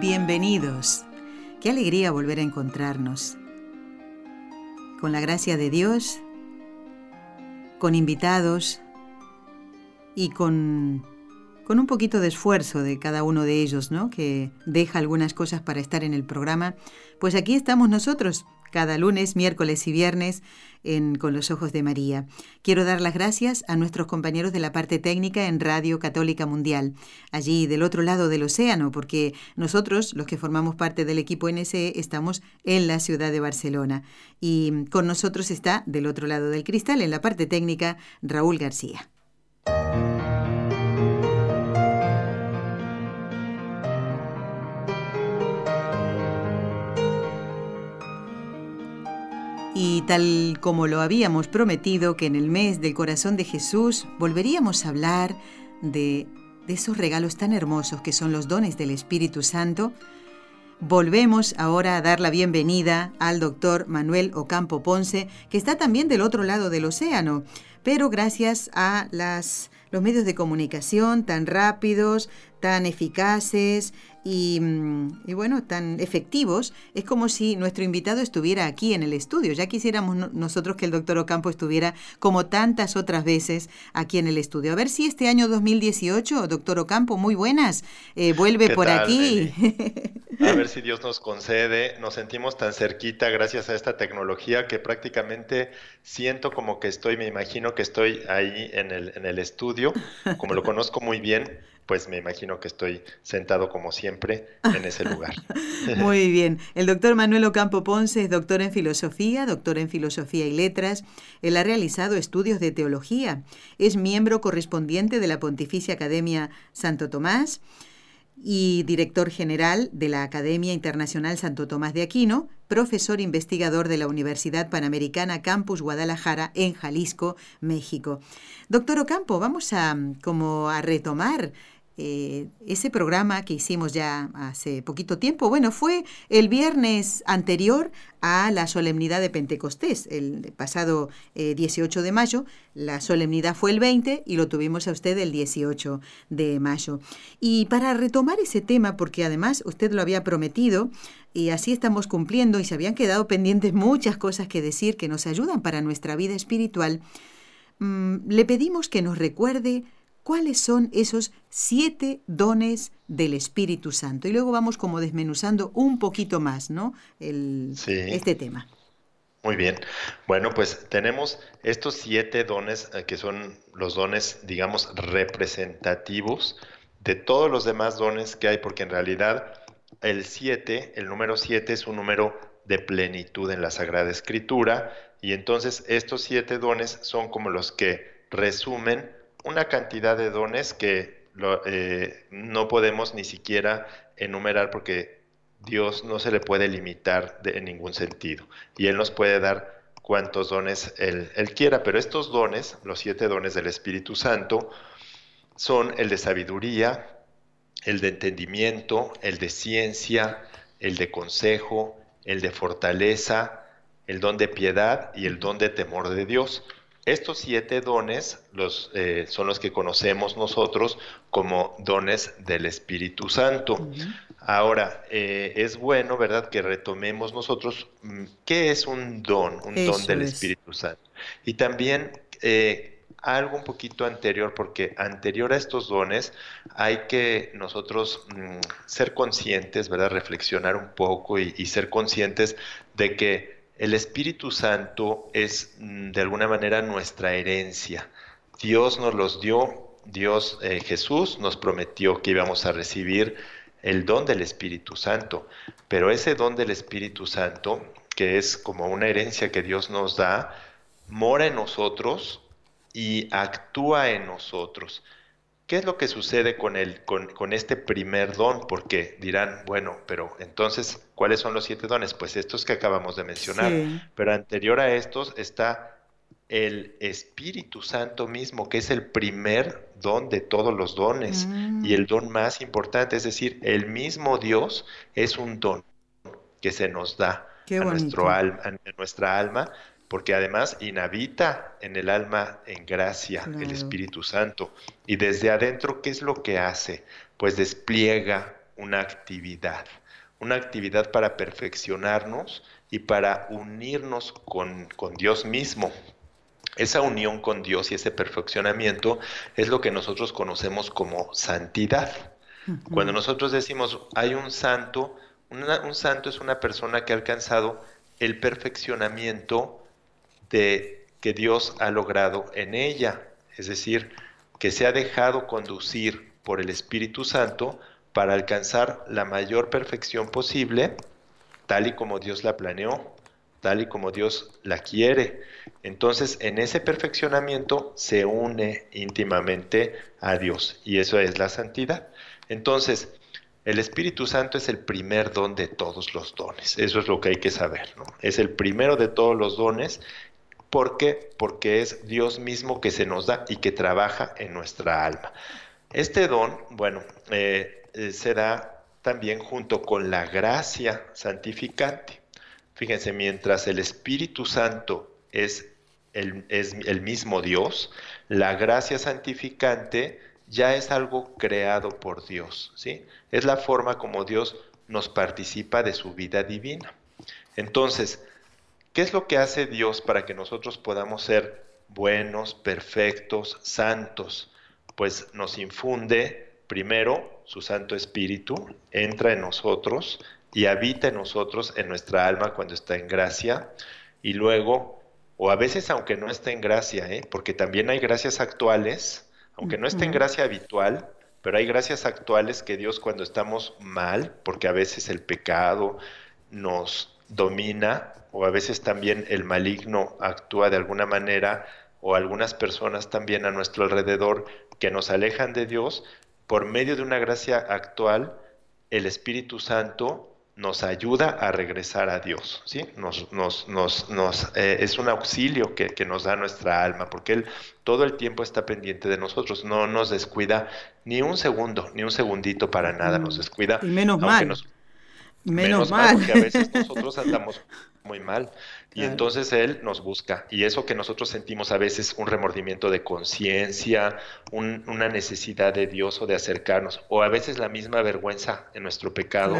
Bienvenidos. Qué alegría volver a encontrarnos. Con la gracia de Dios, con invitados y con, con un poquito de esfuerzo de cada uno de ellos, ¿no? Que deja algunas cosas para estar en el programa. Pues aquí estamos nosotros cada lunes, miércoles y viernes Con los Ojos de María. Quiero dar las gracias a nuestros compañeros de la parte técnica en Radio Católica Mundial, allí del otro lado del océano, porque nosotros, los que formamos parte del equipo NSE, estamos en la ciudad de Barcelona. Y con nosotros está, del otro lado del cristal, en la parte técnica, Raúl García. Y tal como lo habíamos prometido que en el mes del corazón de Jesús volveríamos a hablar de, esos regalos tan hermosos que son los dones del Espíritu Santo, Volvemos ahora a dar la bienvenida al doctor Manuel Ocampo Ponce, que está también del otro lado del océano, pero gracias a los medios de comunicación tan rápidos, tan eficaces Mm, y, bueno, tan efectivos, es como si nuestro invitado estuviera aquí en el estudio. Ya quisiéramos nosotros que el doctor Ocampo estuviera como tantas otras veces aquí en el estudio. A ver si este año 2018, doctor Ocampo, muy buenas, eh, vuelve por aquí. A ver si Dios nos concede, nos sentimos tan cerquita gracias a esta tecnología que prácticamente siento como que estoy, me imagino que estoy ahí en el, en el estudio, como lo conozco muy bien, pues me imagino que estoy sentado como siempre en ese lugar. Muy bien. El doctor Manuel Ocampo Ponce es doctor en filosofía, doctor en filosofía y letras. Él ha realizado estudios de teología. Es miembro correspondiente de la Pontificia Academia Santo Tomás y director general de la Academia Internacional Santo Tomás de Aquino, profesor investigador de la Universidad Panamericana Campus Guadalajara en Jalisco, México. Doctor Ocampo, vamos a como a retomar eh, ese programa que hicimos ya hace poquito tiempo, bueno, fue el viernes anterior a la solemnidad de Pentecostés, el pasado 18 eh, de mayo. La solemnidad fue el 20 y lo tuvimos a usted el 18 de mayo. Y para retomar ese tema, porque además usted lo había prometido, y así estamos cumpliendo y se habían quedado pendientes muchas cosas que decir que nos ayudan para nuestra vida espiritual, mm, le pedimos que nos recuerde cuáles son esos siete dones del Espíritu Santo. Y luego vamos como desmenuzando un poquito más, ¿no? El, Este tema. Muy bien. Bueno, pues tenemos estos siete dones eh, que son los dones, digamos, representativos de todos los demás dones que hay, porque en realidad el siete, el número siete es un número de plenitud en la Sagrada Escritura, y entonces estos siete dones son como los que resumen una cantidad de dones que eh, no podemos ni siquiera enumerar porque Dios no se le puede limitar en ningún sentido. Y Él nos puede dar cuantos dones él, él, quiera, pero estos dones, los siete dones del Espíritu Santo, son el de sabiduría, el de entendimiento, el de ciencia, el de consejo, el de fortaleza, el don de piedad y el don de temor de Dios. Estos siete dones los, eh, son los que conocemos nosotros como dones del Espíritu Santo. Ahora, eh, es bueno, ¿verdad?, que retomemos nosotros mm, qué es un don, un don del Espíritu Santo. Y también eh, algo un poquito anterior, porque anterior a estos dones hay que nosotros mm, ser conscientes, ¿verdad?, reflexionar un poco y ser conscientes de que el Espíritu Santo es mm, de alguna manera nuestra herencia. Dios nos los dio, Dios eh, Jesús nos prometió que íbamos a recibir el don del Espíritu Santo, pero ese don del Espíritu Santo, que es como una herencia que Dios nos da, mora en nosotros y actúa en nosotros. ¿Qué es lo que sucede con, el, con, este primer don? Porque dirán, bueno, pero entonces, ¿cuáles son los siete dones? Pues estos que acabamos de mencionar. Pero anterior a estos está el Espíritu Santo mismo, que es el primer don de todos los dones mm. y el don más importante. Es decir, el mismo Dios es un don que se nos da a, nuestro alma, a nuestra alma porque además inhabita en el alma en gracia el Espíritu Santo. Y desde adentro, ¿qué es lo que hace? Pues despliega una actividad, una actividad para perfeccionarnos y para unirnos con, con Dios mismo. Esa unión con Dios y ese perfeccionamiento es lo que nosotros conocemos como santidad. Cuando nosotros decimos hay un santo, un santo es una persona que ha alcanzado el perfeccionamiento de que Dios ha logrado en ella, es decir, que se ha dejado conducir por el Espíritu Santo para alcanzar la mayor perfección posible, tal y como Dios la planeó, tal y como Dios la quiere. Entonces, en ese perfeccionamiento se une íntimamente a Dios y eso es la santidad. Entonces, el Espíritu Santo es el primer don de todos los dones. Eso es lo que hay que saber. ¿no? Es el primero de todos los dones ¿Por qué? Porque es Dios mismo que se nos da y que trabaja en nuestra alma. Este don, bueno, eh, eh, se da también junto con la gracia santificante. Fíjense, mientras el Espíritu Santo es el, es el mismo Dios, la gracia santificante ya es algo creado por Dios, ¿sí? Es la forma como Dios nos participa de su vida divina. Entonces, ¿Qué es lo que hace Dios para que nosotros podamos ser buenos, perfectos, santos? Pues nos infunde primero su Santo Espíritu, entra en nosotros y habita en nosotros, en nuestra alma cuando está en gracia, y luego, o a veces aunque no esté en gracia, ¿eh? porque también hay gracias actuales, aunque no esté en gracia habitual, pero hay gracias actuales que Dios cuando estamos mal, porque a veces el pecado nos domina o a veces también el maligno actúa de alguna manera o algunas personas también a nuestro alrededor que nos alejan de Dios, por medio de una gracia actual, el Espíritu Santo nos ayuda a regresar a Dios, ¿sí? Nos, nos, nos, nos eh, es un auxilio que, que, nos da nuestra alma, porque Él todo el tiempo está pendiente de nosotros, no nos descuida ni un segundo, ni un segundito para nada, nos descuida. Y menos mal. Menos, mal. porque a veces nosotros andamos muy mal. Y entonces Él nos busca. Y eso que nosotros sentimos a veces un remordimiento de conciencia, una necesidad de Dios o de acercarnos, o a veces la misma vergüenza en nuestro pecado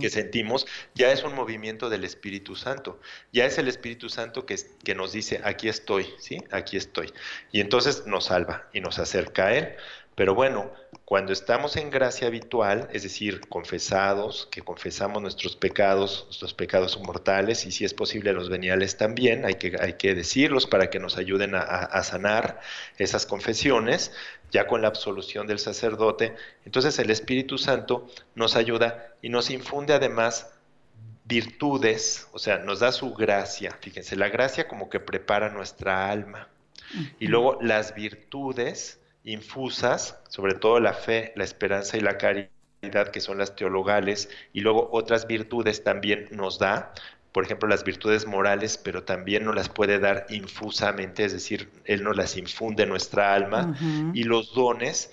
que sentimos, ya es un movimiento del Espíritu Santo. Ya es el Espíritu Santo que, que nos dice, aquí estoy, ¿sí? Aquí estoy. Y entonces nos salva y nos acerca a Él. Pero bueno, cuando estamos en gracia habitual, es decir, confesados, que confesamos nuestros pecados, nuestros pecados mortales y si es posible los veniales también, hay que, hay que decirlos para que nos ayuden a, sanar esas confesiones, ya con la absolución del sacerdote. Entonces el Espíritu Santo nos ayuda y nos infunde además virtudes, o sea, nos da su gracia. Fíjense, la gracia como que prepara nuestra alma. Y luego las virtudes infusas, sobre todo la fe, la esperanza y la caridad, que son las teologales, y luego otras virtudes también nos da, por ejemplo, las virtudes morales, pero también nos las puede dar infusamente, es decir, Él nos las infunde en nuestra alma, y los dones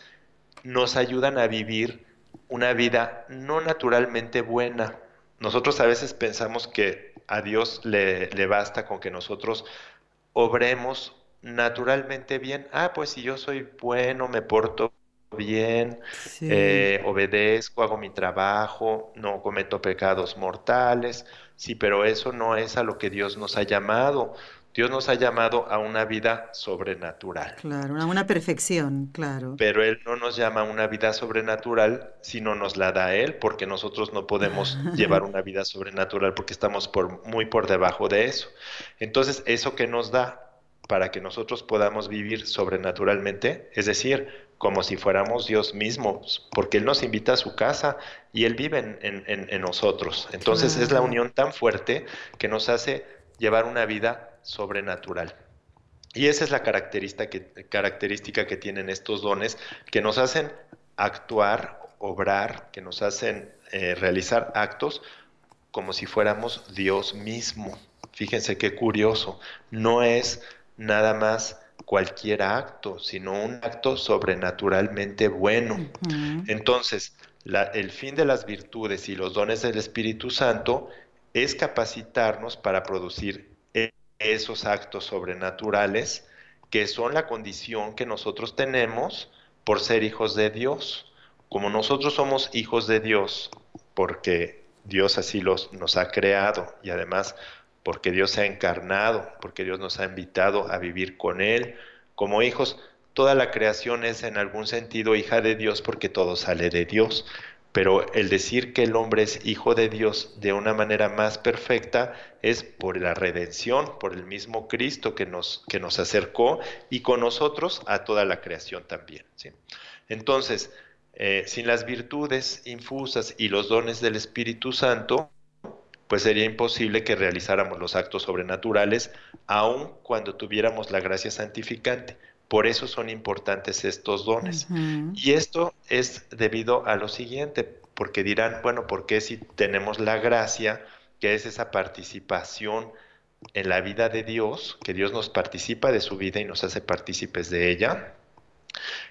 nos ayudan a vivir una vida no naturalmente buena. Nosotros a veces pensamos que a Dios le, le basta con que nosotros obremos naturalmente bien. Ah, pues si yo soy bueno, me porto bien, eh, obedezco, hago mi trabajo, no cometo pecados mortales. Sí, pero eso no es a lo que Dios nos ha llamado. Dios nos ha llamado a una vida sobrenatural. Claro, a una perfección, claro. Pero Él no nos llama a una vida sobrenatural si no nos la da Él, porque nosotros no podemos llevar una vida sobrenatural porque estamos por, muy por debajo de eso. Entonces, eso que nos da para que nosotros podamos vivir sobrenaturalmente, es decir, como si fuéramos Dios mismos, porque Él nos invita a su casa y Él vive en, nosotros. Entonces es la unión tan fuerte que nos hace llevar una vida sobrenatural. Y esa es la característica que, característica que tienen estos dones, que nos hacen actuar, obrar, que nos hacen eh, realizar actos como si fuéramos Dios mismo. Fíjense qué curioso, no es nada más cualquier acto, sino un acto sobrenaturalmente bueno. Entonces, el fin de las virtudes y los dones del Espíritu Santo es capacitarnos para producir e, esos actos sobrenaturales que son la condición que nosotros tenemos por ser hijos de Dios. Como nosotros somos hijos de Dios, porque Dios así los, nos ha creado y además porque Dios se ha encarnado, porque Dios nos ha invitado a vivir con Él. Como hijos, toda la creación es en algún sentido hija de Dios porque todo sale de Dios. Pero el decir que el hombre es hijo de Dios de una manera más perfecta es por la redención, por el mismo Cristo que nos, que nos acercó y con nosotros a toda la creación también. Entonces, eh, sin las virtudes infusas y los dones del Espíritu Santo, pues sería imposible que realizáramos los actos sobrenaturales, aun cuando tuviéramos la gracia santificante. Por eso son importantes estos dones. Y esto es debido a lo siguiente, porque dirán, bueno, ¿por qué si tenemos la gracia, que es esa participación en la vida de Dios, que Dios nos participa de su vida y nos hace partícipes de ella?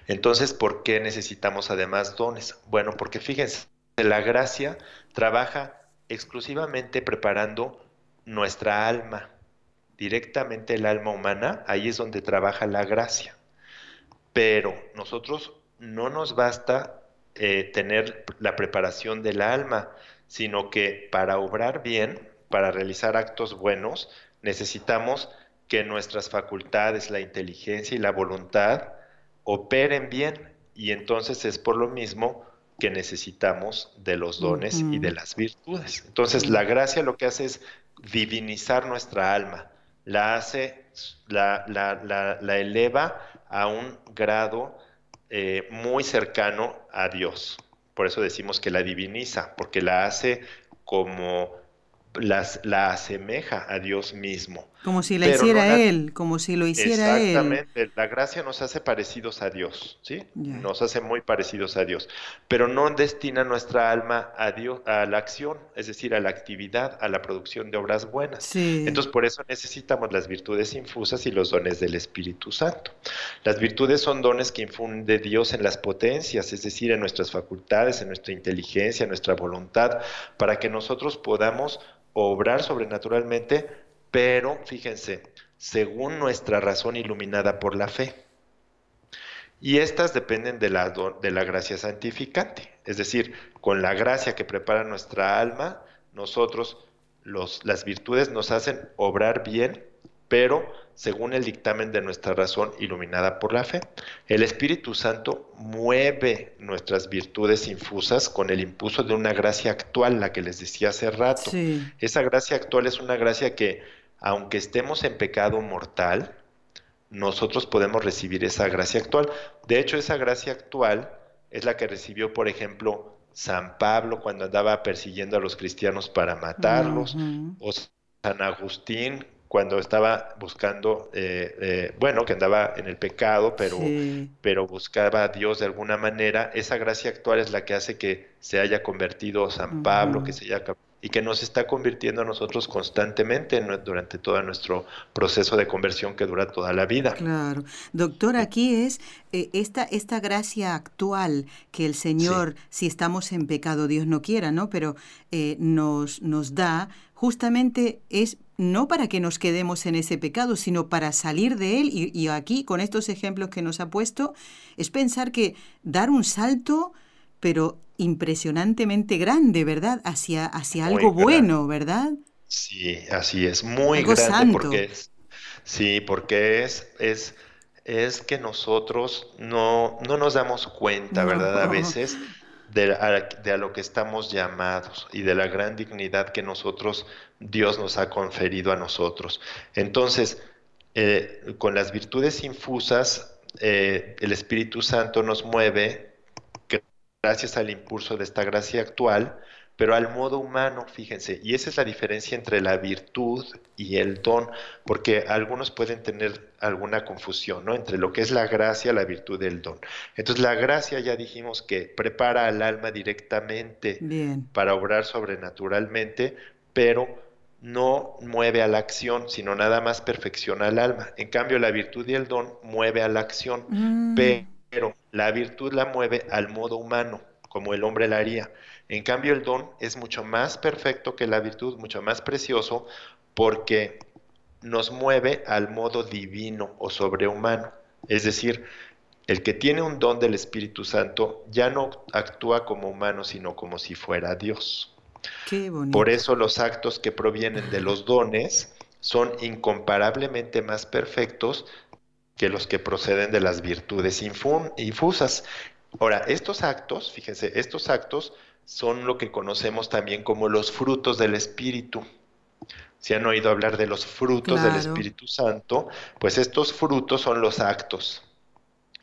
Entonces, ¿por qué necesitamos además dones? Bueno, porque fíjense, la gracia trabaja exclusivamente preparando nuestra alma, directamente el alma humana, ahí es donde trabaja la gracia. Pero nosotros no nos basta eh, tener la preparación del alma, sino que para obrar bien, para realizar actos buenos, necesitamos que nuestras facultades, la inteligencia y la voluntad operen bien. Y entonces es por lo mismo que necesitamos de los dones y de las virtudes. Entonces, la gracia lo que hace es divinizar nuestra alma, la hace, la, la, eleva a un grado eh, muy cercano a Dios. Por eso decimos que la diviniza, porque la hace como las, la asemeja a Dios mismo. Como si la hiciera Él, como si lo hiciera Él. Exactamente, la gracia nos hace parecidos a Dios, ¿sí? Nos hace muy parecidos a Dios, pero no destina nuestra alma a Dios, a la acción, es decir, a la actividad, a la producción de obras buenas. Entonces, por eso necesitamos las virtudes infusas y los dones del Espíritu Santo. Las virtudes son dones que infunde Dios en las potencias, es decir, en nuestras facultades, en nuestra inteligencia, en nuestra voluntad, para que nosotros podamos obrar sobrenaturalmente, pero fíjense, según nuestra razón iluminada por la fe. Y estas dependen de la, de la gracia santificante, es decir, con la gracia que prepara nuestra alma, nosotros los, las virtudes nos hacen obrar bien, pero según el dictamen de nuestra razón iluminada por la fe. El Espíritu Santo mueve nuestras virtudes infusas con el impulso de una gracia actual, la que les decía hace rato. Esa gracia actual es una gracia que, aunque estemos en pecado mortal, nosotros podemos recibir esa gracia actual. De hecho, esa gracia actual es la que recibió, por ejemplo, San Pablo cuando andaba persiguiendo a los cristianos para matarlos, o San Agustín cuando estaba buscando, eh, eh, bueno, que andaba en el pecado, pero, pero buscaba a Dios de alguna manera, esa gracia actual es la que hace que se haya convertido San Pablo, que se haya y que nos está convirtiendo a nosotros constantemente durante todo nuestro proceso de conversión que dura toda la vida. Claro. Doctor, aquí es eh, esta, esta gracia actual que el Señor, si estamos en pecado, Dios no quiera, ¿no? Pero nos, nos da, justamente es no para que nos quedemos en ese pecado, sino para salir de él. Y, aquí, con estos ejemplos que nos ha puesto, es pensar que dar un salto, pero impresionantemente grande, ¿verdad? Hacia, hacia algo bueno, ¿verdad? Sí, así es, muy grande porque es, sí, porque es, es, es que nosotros no, no nos damos cuenta, ¿verdad? A veces de a, lo que estamos llamados y de la gran dignidad que nosotros, Dios nos ha conferido a nosotros. Entonces, eh, con las virtudes infusas, eh, el Espíritu Santo nos mueve, gracias al impulso de esta gracia actual, pero al modo humano, fíjense, y esa es la diferencia entre la virtud y el don, porque algunos pueden tener alguna confusión, ¿no? Entre lo que es la gracia, la virtud y el don. Entonces, la gracia ya dijimos que prepara al alma directamente para obrar sobrenaturalmente, pero no mueve a la acción, sino nada más perfecciona al alma. En cambio, la virtud y el don mueve a la acción, mm. pero la virtud la mueve al modo humano, como el hombre la haría. En cambio, el don es mucho más perfecto que la virtud, mucho más precioso, porque nos mueve al modo divino o sobrehumano. Es decir, el que tiene un don del Espíritu Santo ya no actúa como humano, sino como si fuera Dios. Por eso los actos que provienen de los dones son incomparablemente más perfectos que los que proceden de las virtudes infusas. Ahora, estos actos, fíjense, estos actos son lo que conocemos también como los frutos del Espíritu. Si han oído hablar de los frutos del Espíritu Santo, pues estos frutos son los actos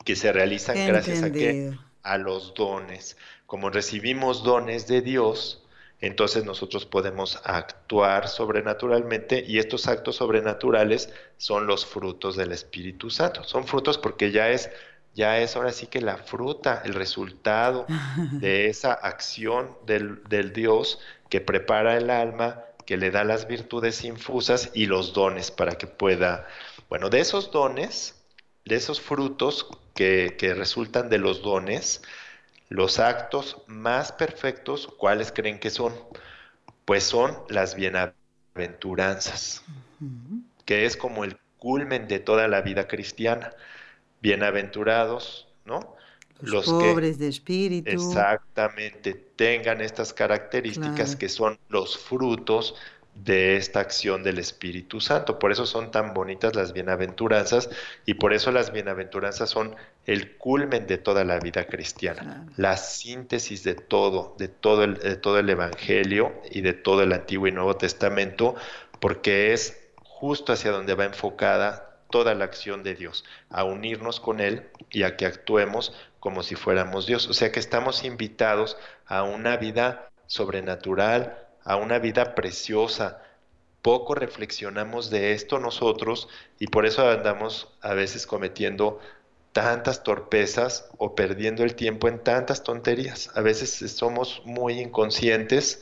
que se realizan gracias a qué? A los dones. Como recibimos dones de Dios, entonces nosotros podemos actuar sobrenaturalmente y estos actos sobrenaturales son los frutos del Espíritu Santo. Son frutos porque ya es ya es ahora sí que la fruta, el resultado de esa acción del, del, Dios que prepara el alma, que le da las virtudes infusas y los dones para que pueda, bueno, de esos dones, de esos frutos que, que resultan de los dones, los actos más perfectos, ¿cuáles creen que son? Pues son las bienaventuranzas, que es como el culmen de toda la vida cristiana bienaventurados, ¿no? Los, pobres de espíritu. Exactamente, tengan estas características que son los frutos de esta acción del Espíritu Santo. Por eso son tan bonitas las bienaventuranzas y por eso las bienaventuranzas son el culmen de toda la vida cristiana, la síntesis de todo, de todo, el, de todo el Evangelio y de todo el Antiguo y Nuevo Testamento, porque es justo hacia donde va enfocada toda la acción de Dios, a unirnos con Él y a que actuemos como si fuéramos Dios. O sea que estamos invitados a una vida sobrenatural, a una vida preciosa. Poco reflexionamos de esto nosotros y por eso andamos a veces cometiendo tantas torpezas o perdiendo el tiempo en tantas tonterías. A veces somos muy inconscientes,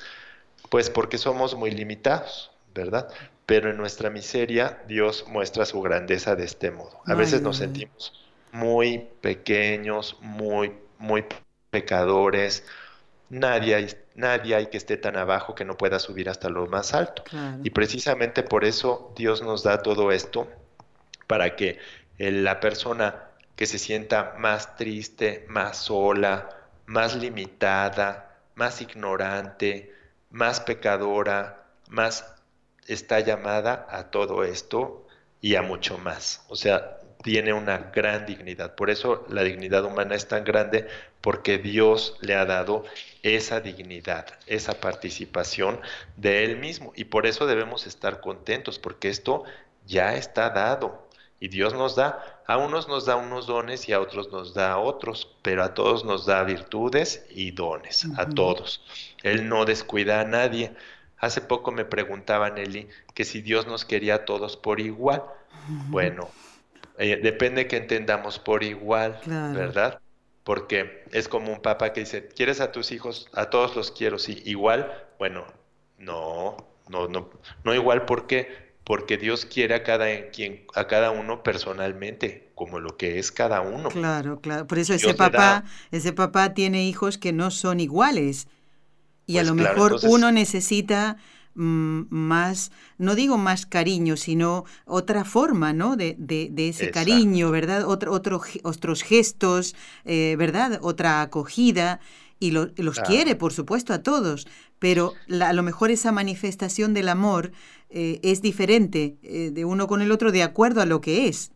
pues porque somos muy limitados, ¿verdad? pero en nuestra miseria Dios muestra su grandeza de este modo. A veces nos sentimos muy pequeños, muy, muy pecadores. Nadie nadie hay que esté tan abajo que no pueda subir hasta lo más alto. Y precisamente por eso Dios nos da todo esto, para que la persona que se sienta más triste, más sola, más limitada, más ignorante, más pecadora, más está llamada a todo esto y a mucho más. O sea, tiene una gran dignidad. Por eso la dignidad humana es tan grande porque Dios le ha dado esa dignidad, esa participación de Él mismo. Y por eso debemos estar contentos porque esto ya está dado. Y Dios nos da, a unos nos da unos dones y a otros nos da otros, pero a todos nos da virtudes y dones, a todos. Él no descuida a nadie. Hace poco me preguntaba Nelly que si Dios nos quería a todos por igual. Bueno, eh, depende que entendamos por igual, ¿verdad? Porque es como un papá que dice, ¿quieres a tus hijos? A todos los quiero, sí. Igual, bueno, no, no, no, no igual, ¿por qué? Porque Dios quiere a cada, quien, a cada uno personalmente, como lo que es cada uno. Claro, claro. Por eso ese papá, ese papá tiene hijos que no son iguales y a pues lo mejor uno necesita más, no digo más cariño, sino otra forma, ¿no? De, de, ese cariño, ¿verdad? Otro, otro, otros gestos, eh, ¿verdad? Otra acogida. Y los quiere, por supuesto, a todos, pero a lo mejor esa manifestación del amor eh, es diferente eh, de uno con el otro de acuerdo a lo que es.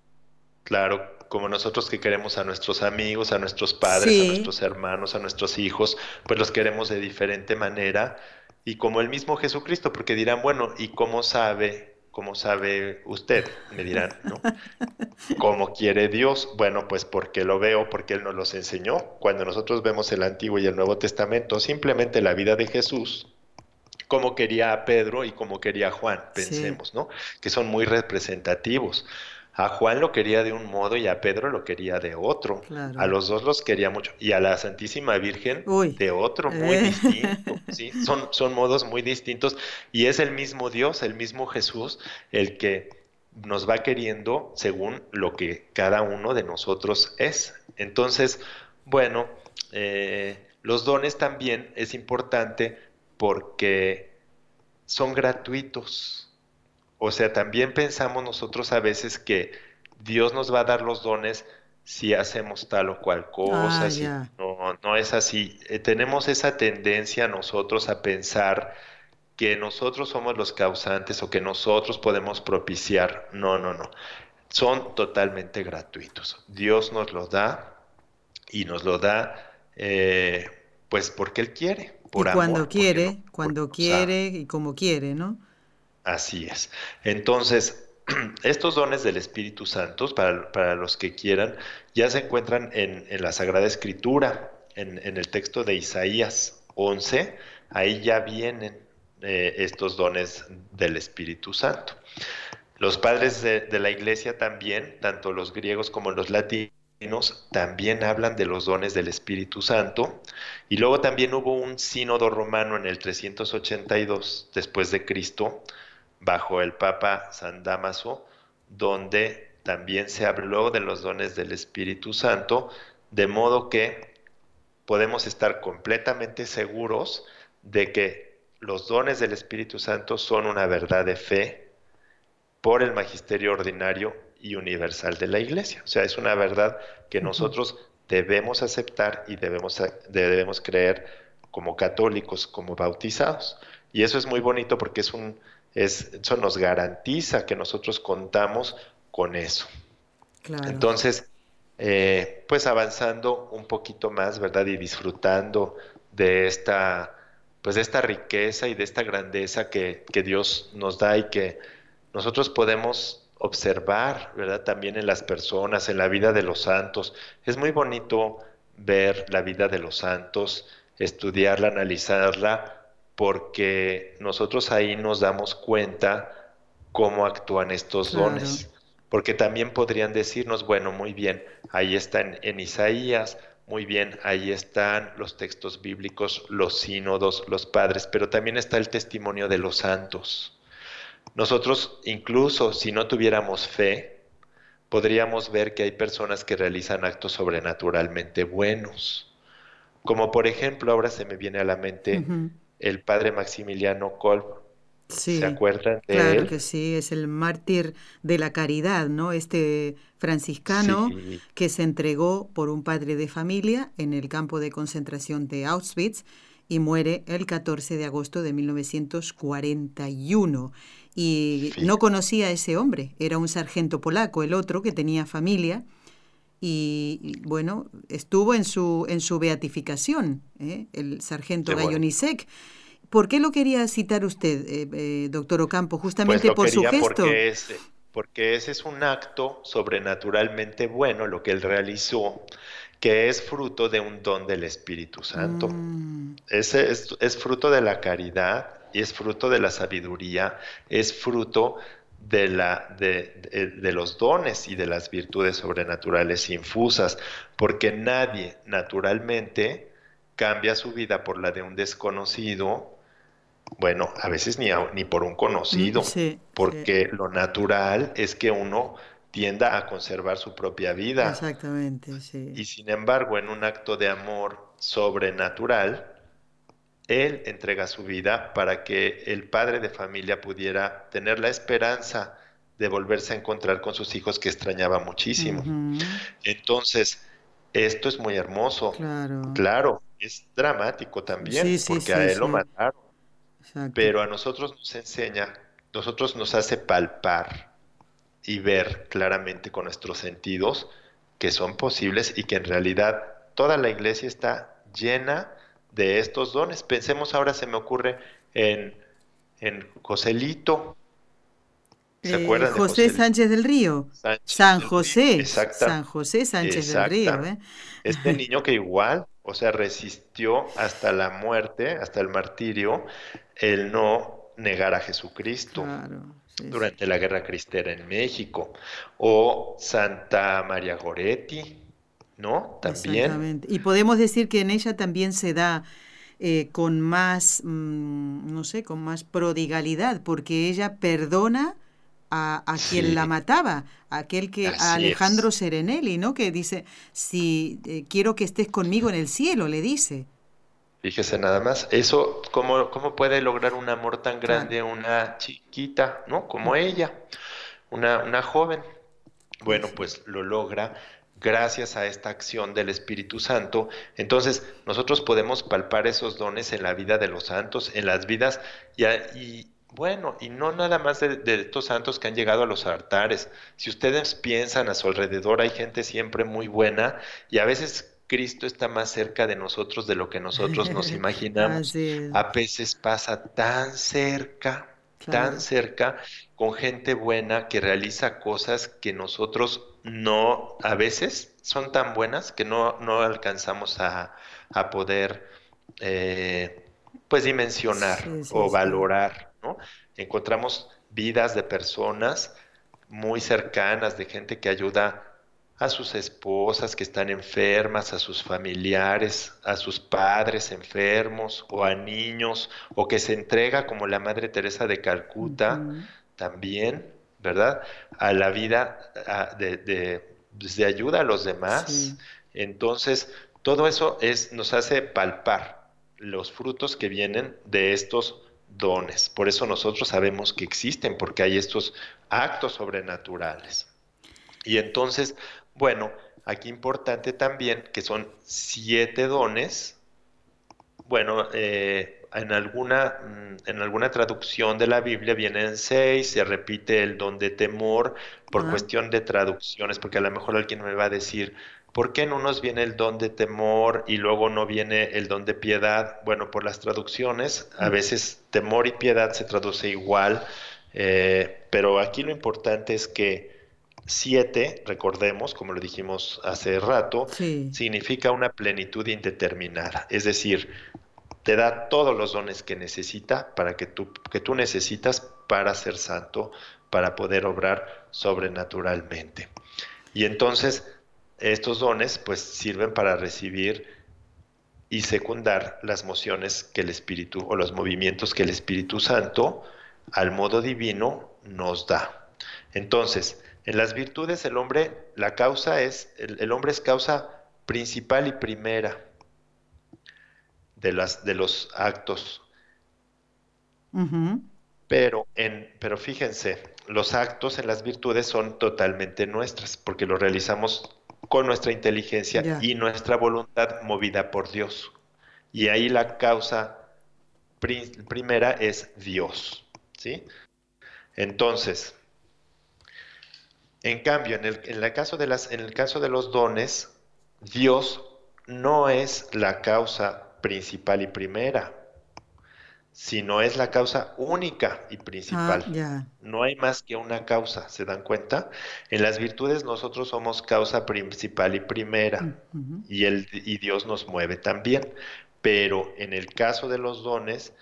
Claro, como nosotros que queremos a nuestros amigos, a nuestros padres, a nuestros hermanos, a nuestros hijos, pues los queremos de diferente manera y como el mismo Jesucristo, porque dirán, bueno, ¿y cómo sabe ¿cómo sabe usted? Me dirán, ¿no? ¿Cómo quiere Dios? Bueno, pues porque lo veo, porque Él nos los enseñó. Cuando nosotros vemos el Antiguo y el Nuevo Testamento, simplemente la vida de Jesús, como quería a Pedro y como quería a Juan, pensemos, ¿no? Que son muy representativos. A Juan lo quería de un modo y a Pedro lo quería de otro. A los dos los quería mucho. Y a la Santísima Virgen de otro, muy eh. distinto. ¿sí? son, son modos muy distintos. Y es el mismo Dios, el mismo Jesús, el que nos va queriendo según lo que cada uno de nosotros es. Entonces, bueno, eh, los dones también es importante porque son gratuitos. O sea, también pensamos nosotros a veces que Dios nos va a dar los dones si hacemos tal o cual cosa. Ah, no, no es así. Eh, tenemos esa tendencia nosotros a pensar que nosotros somos los causantes o que nosotros podemos propiciar. No, no, no. Son totalmente gratuitos. Dios nos lo da y nos lo da eh, pues porque Él quiere. Por y cuando quiere, cuando quiere y como quiere, ¿no? Así es. Entonces, estos dones del Espíritu Santo, para, los que quieran, ya se encuentran en, la Sagrada Escritura, en, el texto de Isaías 11, ahí ya vienen eh, estos dones del Espíritu Santo. Los padres de, de, la iglesia también, tanto los griegos como los latinos, también hablan de los dones del Espíritu Santo. Y luego también hubo un sínodo romano en el 382 después de Cristo, bajo el Papa San Damaso, donde también se habló de los dones del Espíritu Santo, de modo que podemos estar completamente seguros de que los dones del Espíritu Santo son una verdad de fe por el magisterio ordinario y universal de la Iglesia. O sea, es una verdad que nosotros debemos aceptar y debemos, debemos creer como católicos, como bautizados. Y eso es muy bonito porque es un, eso nos garantiza que nosotros contamos con eso. Entonces, eh, pues avanzando un poquito más, ¿verdad? Y disfrutando de esta, pues de esta riqueza y de esta grandeza que, que Dios nos da y que nosotros podemos observar, ¿verdad? También en las personas, en la vida de los santos. Es muy bonito ver la vida de los santos, estudiarla, analizarla, porque nosotros ahí nos damos cuenta cómo actúan estos dones. Porque también podrían decirnos, bueno, muy bien, ahí están en Isaías, muy bien, ahí están los textos bíblicos, los sínodos, los padres, pero también está el testimonio de los santos. Nosotros, incluso si no tuviéramos fe, podríamos ver que hay personas que realizan actos sobrenaturalmente buenos. Como por ejemplo, ahora se me viene a la mente el padre Maximiliano Kolb. ¿Se acuerdan de claro que sí, es el mártir de la caridad, ¿no? Este franciscano que se entregó por un padre de familia en el campo de concentración de Auschwitz y muere el 14 de agosto de 1941. Y no conocía a ese hombre, era un sargento polaco, el otro que tenía familia. Y, bueno, estuvo en su, en su beatificación, ¿eh? el sargento Gayonisek. ¿Por qué lo quería citar usted, eh, eh, doctor Ocampo? Justamente pues por su gesto. Porque ese, porque ese es un acto sobrenaturalmente bueno, lo que él realizó, que es fruto de un don del Espíritu Santo. Mm. Ese es, es fruto de la caridad y es fruto de la sabiduría, es fruto de, la, de, de, los dones y de las virtudes sobrenaturales infusas, porque nadie naturalmente cambia su vida por la de un desconocido bueno, a veces ni, ni por un conocido, mm, porque lo natural es que uno tienda a conservar su propia vida. Exactamente, sí. Y sin embargo, en un acto de amor sobrenatural, él entrega su vida para que el padre de familia pudiera tener la esperanza de volverse a encontrar con sus hijos que extrañaba muchísimo. Entonces, esto es muy hermoso. Claro. Claro, es dramático también, porque a él lo mataron pero a nosotros nos enseña, nosotros nos hace palpar y ver claramente con nuestros sentidos que son posibles y que en realidad toda la iglesia está llena de estos dones. Pensemos ahora, se me ocurre en, en Joselito, ¿Se acuerdan de José, Sánchez del Río? San José. San José Sánchez del Río. ¿eh? Este niño que igual, o sea, resistió hasta la muerte, hasta el martirio, el no negar a Jesucristo. durante la guerra cristera en México. O Santa María Goretti, ¿no? También. Y podemos decir que en ella también se da eh, con más, mm, no sé, con más prodigalidad, porque ella perdona a, quien la mataba, a aquel que, a Alejandro Serenelli, ¿no? Que dice, si eh, quiero que estés conmigo en el cielo, le dice. Fíjese nada más, eso, ¿cómo, cómo puede lograr un amor tan grande una chiquita, ¿no? Como ella, una, una joven. Bueno, pues lo logra gracias a esta acción del Espíritu Santo. Entonces, nosotros podemos palpar esos dones en la vida de los santos, en las vidas, y, y bueno, y no nada más de, estos santos que han llegado a los altares. Si ustedes piensan a su alrededor, hay gente siempre muy buena y a veces Cristo está más cerca de nosotros de lo que nosotros nos imaginamos. A veces pasa tan cerca, tan cerca, con gente buena que realiza cosas que nosotros no, a veces son tan buenas que no, no alcanzamos a, poder, eh, pues, dimensionar o valorar. Encontramos vidas de personas muy cercanas, de gente que ayuda a sus esposas que están enfermas, a sus familiares, a sus padres enfermos o a niños, o que se entrega como la Madre Teresa de Calcuta también, ¿verdad? A la vida de, pues, de, ayuda a los demás. Entonces, todo eso es, nos hace palpar los frutos que vienen de estos dones. Por eso nosotros sabemos que existen, porque hay estos actos sobrenaturales. Y entonces, bueno, aquí importante también que son siete dones. Bueno, eh, en alguna, mm, en alguna traducción de la Biblia vienen seis, se repite el don de temor por cuestión de traducciones, porque a lo mejor alguien me va a decir, ¿Por qué en unos viene el don de temor y luego no viene el don de piedad? Bueno, por las traducciones, a veces temor y piedad se traduce igual, eh, pero aquí lo importante es que siete, recordemos, como lo dijimos hace rato, significa una plenitud indeterminada, es decir, te da todos los dones que necesita para que tú, que tú necesitas para ser santo, para poder obrar sobrenaturalmente. Y entonces estos dones pues sirven para recibir y secundar las mociones que el Espíritu o los movimientos que el Espíritu Santo al modo divino nos da. Entonces, en las virtudes el hombre, la causa es, el, hombre es causa principal y primera de, las, de los actos. pero, en, pero fíjense, los actos en las virtudes son totalmente nuestras, porque los realizamos con nuestra inteligencia y nuestra voluntad movida por Dios. Y ahí la causa primera es Dios. ¿sí? Entonces, en cambio, en el, en, caso de las, en el caso de los dones, Dios no es la causa principal y primera sino es la causa única y principal. Ah, no hay más que una causa, ¿se dan cuenta? En las virtudes nosotros somos causa principal y primera, y, el, y Dios nos mueve también, pero en el caso de los dones,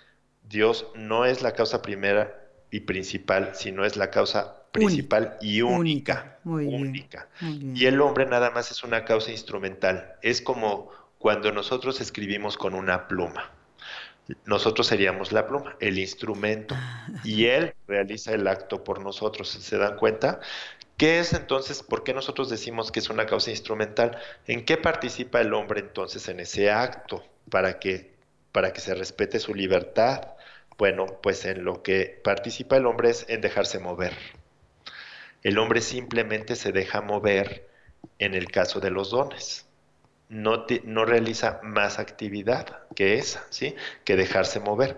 Dios no es la causa primera y principal, sino es la causa principal y única. única. Y el hombre nada más es una causa instrumental. Es como cuando nosotros escribimos con una pluma nosotros seríamos la pluma, el instrumento, y él realiza el acto por nosotros. ¿Se dan cuenta? ¿Qué es entonces? ¿Por qué nosotros decimos que es una causa instrumental? ¿En qué participa el hombre entonces en ese acto para que, para que se respete su libertad? Bueno, pues en lo que participa el hombre es en dejarse mover. El hombre simplemente se deja mover en el caso de los dones no, realiza más actividad que esa, ¿sí? Que dejarse mover.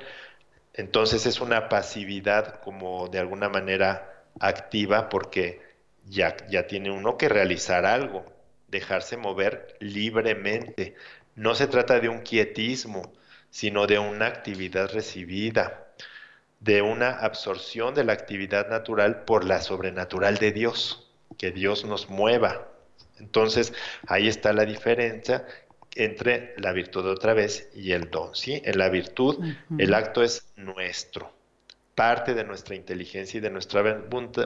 Entonces es una pasividad como de alguna manera activa porque ya, ya tiene uno que realizar algo, dejarse mover libremente. No se trata de un quietismo, sino de una actividad recibida. de una absorción de la actividad natural por la sobrenatural de Dios, que Dios nos mueva. Entonces, ahí está la diferencia entre la virtud otra vez y el don, ¿sí? En la virtud, el acto es nuestro, parte de nuestra inteligencia y de nuestra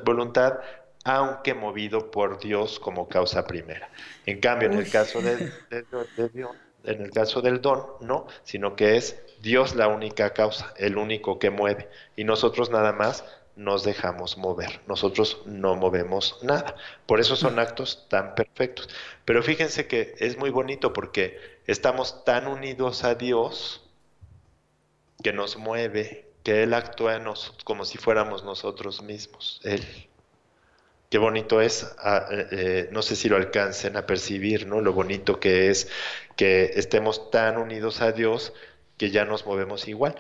voluntad, aunque movido por Dios como causa primera. En cambio, en el caso de, en el caso del don, no, sino que es Dios la única causa, el único que mueve, y nosotros nada más nos dejamos mover, nosotros no movemos nada. Por eso son actos tan perfectos. Pero fíjense que es muy bonito porque estamos tan unidos a Dios que nos mueve, que Él actúa en nosotros como si fuéramos nosotros mismos, Él. Qué bonito es, ah, eh, no sé si lo alcancen a percibir, ¿no? Lo bonito que es que estemos tan unidos a Dios que ya nos movemos igual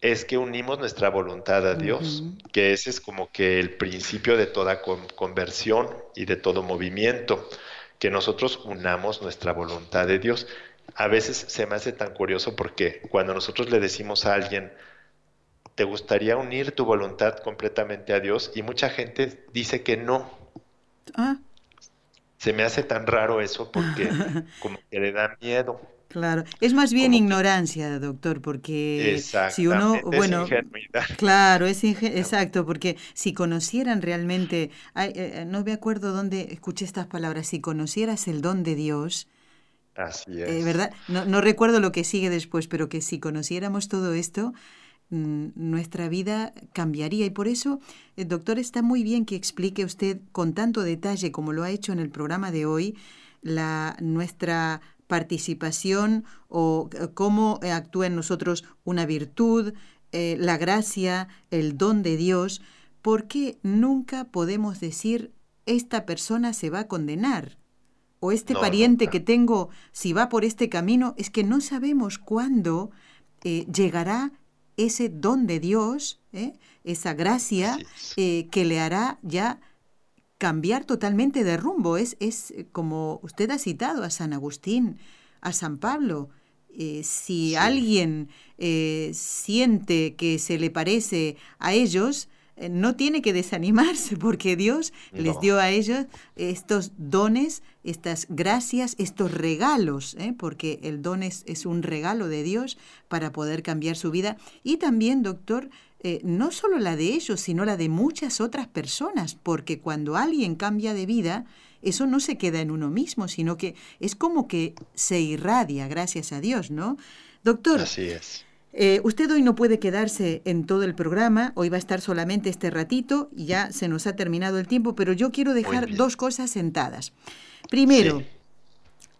es que unimos nuestra voluntad a Dios, que ese es como que el principio de toda conversión y de todo movimiento, que nosotros unamos nuestra voluntad de Dios. A veces se me hace tan curioso porque cuando nosotros le decimos a alguien, ¿te gustaría unir tu voluntad completamente a Dios? Y mucha gente dice que no. Ah. Se me hace tan raro eso porque como que le da miedo. Claro, es más bien ignorancia, doctor, porque si uno, bueno, claro, es exacto, porque si conocieran realmente, eh, eh, no me acuerdo dónde escuché estas palabras, si conocieras el don de Dios, Así eh, es. ¿verdad? No, no, recuerdo lo que sigue después, pero que si conociéramos todo esto, mm, nuestra vida cambiaría. Y por eso, doctor, está muy bien que explique usted con tanto detalle como lo ha hecho en el programa de hoy, la, nuestra participación o eh, cómo eh, actúa en nosotros una virtud, eh, la gracia, el don de Dios, ¿por qué nunca podemos decir esta persona se va a condenar? O este pariente que tengo, si va por este camino, es que no sabemos cuándo llegará ese don de Dios, esa gracia que le hará ya cambiar totalmente de rumbo. Es, es eh, como usted ha citado a San Agustín, a San Pablo. Eh, si alguien eh, siente que se le parece a ellos, no tiene que desanimarse porque Dios les dio a ellos estos dones, estas gracias, estos regalos, porque el don es, es, un regalo de Dios para poder cambiar su vida. Y también, doctor, eh, no solo la de ellos, sino la de muchas otras personas, porque cuando alguien cambia de vida, eso no se queda en uno mismo, sino que es como que se irradia, gracias a Dios, ¿no? Doctor. Así es. Eh, usted hoy no puede quedarse en todo el programa, hoy va a estar solamente este ratito y ya se nos ha terminado el tiempo, pero yo quiero dejar dos cosas sentadas. Primero,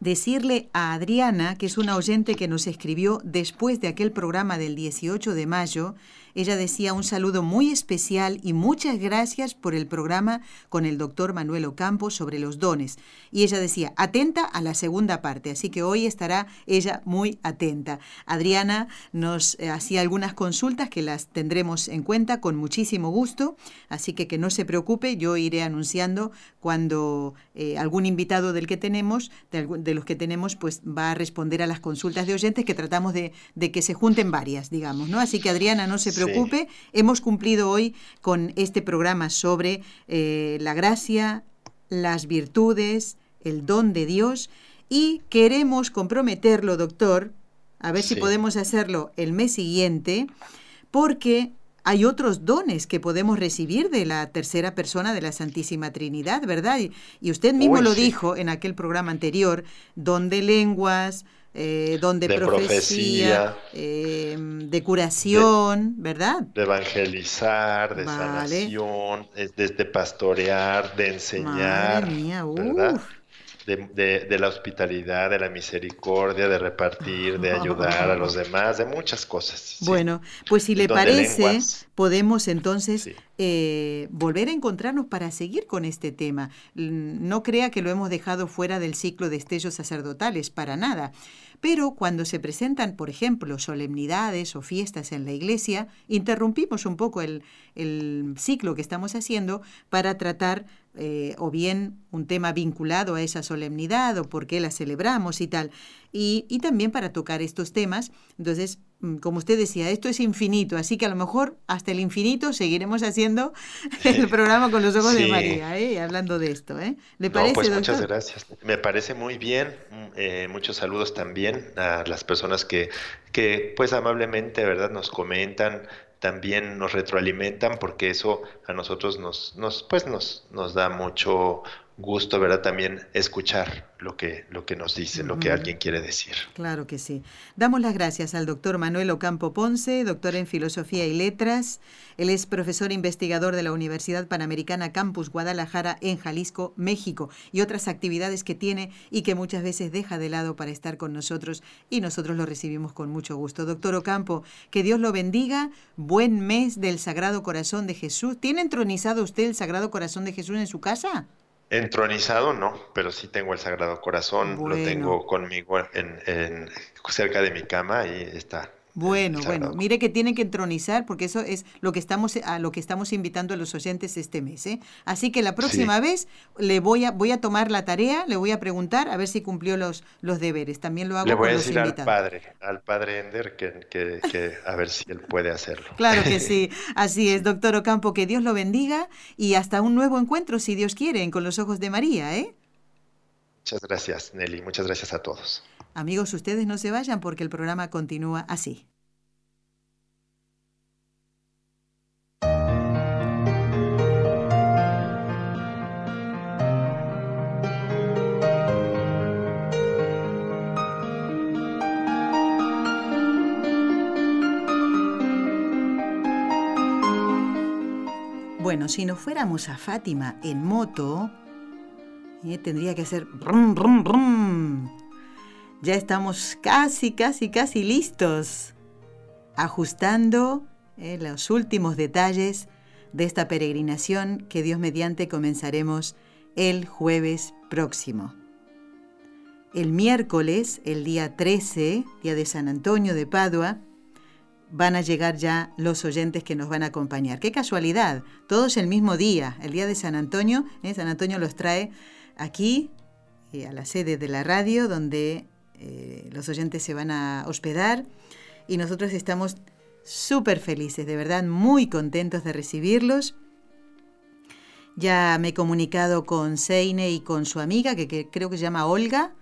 decirle a Adriana, que es una oyente que nos escribió después de aquel programa del 18 de mayo, ella decía un saludo muy especial y muchas gracias por el programa con el doctor Manuel Ocampo sobre los dones. Y ella decía, atenta a la segunda parte, así que hoy estará ella muy atenta. Adriana nos eh, hacía algunas consultas que las tendremos en cuenta con muchísimo gusto, así que que no se preocupe, yo iré anunciando cuando eh, algún invitado del que tenemos, de, los que tenemos, pues va a responder a las consultas de oyentes que tratamos de, de que se junten varias, digamos, ¿no? Así que Adriana, no se preocupe preocupe. Hemos cumplido hoy con este programa sobre eh, la gracia, las virtudes, el don de Dios y queremos comprometerlo, doctor, a ver si podemos hacerlo el mes siguiente, porque hay otros dones que podemos recibir de la tercera persona de la Santísima Trinidad, ¿verdad? Y, usted mismo lo dijo en aquel programa anterior, don de lenguas, eh, donde de profecía, eh, de curación, ¿verdad? De evangelizar, de sanación, de, pastorear, de enseñar, ¿verdad? De, la hospitalidad, de la misericordia, de repartir, de ayudar a los demás, de muchas cosas. Bueno, pues si le parece, podemos entonces eh, volver a encontrarnos para seguir con este tema. No crea que lo hemos dejado fuera del ciclo de estellos sacerdotales, para nada. Pero cuando se presentan, por ejemplo, solemnidades o fiestas en la iglesia, interrumpimos un poco el, ciclo que estamos haciendo para tratar eh, o bien un tema vinculado a esa solemnidad o por qué la celebramos y tal. Y, y también para tocar estos temas. Entonces, como usted decía, esto es infinito, así que a lo mejor hasta el infinito seguiremos haciendo el programa con los ojos de María, ¿eh? hablando de esto. ¿eh? ¿Le parece, pues muchas gracias. Me parece muy bien. Mm, eh, muchos saludos también a las personas que, que pues amablemente, ¿verdad?, nos comentan también nos retroalimentan porque eso a nosotros nos, nos, pues nos, nos da mucho gusto, ¿verdad? También escuchar lo que, lo que nos dice, lo que alguien quiere decir. Claro que sí. Damos las gracias al doctor Manuel Ocampo Ponce, doctor en Filosofía y Letras. Él es profesor investigador de la Universidad Panamericana Campus Guadalajara en Jalisco, México, y otras actividades que tiene y que muchas veces deja de lado para estar con nosotros y nosotros lo recibimos con mucho gusto. Doctor Ocampo, que Dios lo bendiga. Buen mes del Sagrado Corazón de Jesús. ¿Tiene entronizado usted el Sagrado Corazón de Jesús en su casa? Entronizado no, pero sí tengo el Sagrado Corazón, lo tengo conmigo en, cerca de mi cama y está bueno, bueno, mire que tiene que entronizar porque eso es lo que estamos a lo que estamos invitando a los oyentes este mes, ¿eh? Así que la próxima vez le voy a voy a tomar la tarea, le voy a preguntar a ver si cumplió los los deberes. También lo hago le voy a decir al padre, al padre Ender que, que, a ver si él puede hacerlo. Claro que sí, así es, doctor Ocampo, que Dios lo bendiga y hasta un nuevo encuentro si Dios quiere Con los ojos de María, ¿eh? Muchas gracias, Nelly. Muchas gracias a todos. Amigos, ustedes no se vayan porque el programa continúa así. Bueno, si nos fuéramos a Fátima en moto, eh, tendría que ser brum, brum, brum ya estamos casi, casi, casi listos, ajustando eh, los últimos detalles de esta peregrinación que Dios mediante comenzaremos el jueves próximo. El miércoles, el día 13, día de San Antonio de Padua, van a llegar ya los oyentes que nos van a acompañar. Qué casualidad, todos el mismo día, el día de San Antonio. ¿eh? San Antonio los trae aquí, eh, a la sede de la radio, donde eh, los oyentes se van a hospedar y nosotros estamos súper felices, de verdad, muy contentos de recibirlos. Ya me he comunicado con Seine y con su amiga, que, creo que se llama Olga.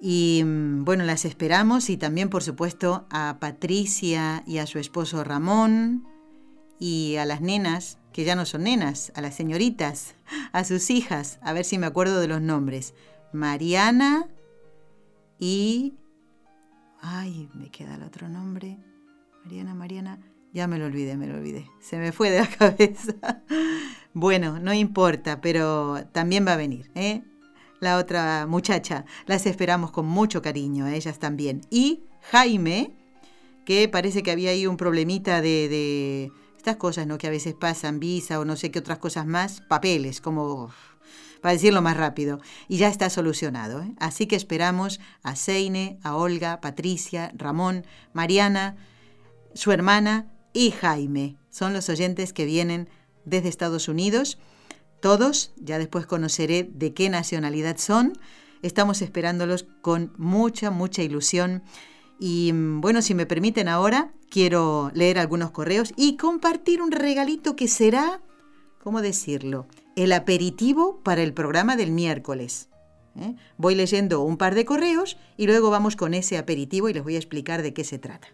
Y mm, bueno, las esperamos y también, por supuesto, a Patricia y a su esposo Ramón y a las nenas, que ya no son nenas, a las señoritas, a sus hijas, a ver si me acuerdo de los nombres. Mariana, y... Ay, me queda el otro nombre. Mariana, Mariana. Ya me lo olvidé, me lo olvidé. Se me fue de la cabeza. bueno, no importa, pero también va a venir, ¿eh? La otra muchacha. Las esperamos con mucho cariño, a ellas también. Y Jaime, que parece que había ahí un problemita de, de estas cosas, ¿no? Que a veces pasan, visa o no sé qué otras cosas más, papeles, como para decirlo más rápido, y ya está solucionado. ¿eh? Así que esperamos a Seine, a Olga, Patricia, Ramón, Mariana, su hermana y Jaime. Son los oyentes que vienen desde Estados Unidos. Todos, ya después conoceré de qué nacionalidad son. Estamos esperándolos con mucha, mucha ilusión. Y mm, bueno, si me permiten ahora, quiero leer algunos correos y compartir un regalito que será, ¿cómo decirlo? El aperitivo para el programa del miércoles. ¿eh? Voy leyendo un par de correos y luego vamos con ese aperitivo y les voy a explicar de qué se trata.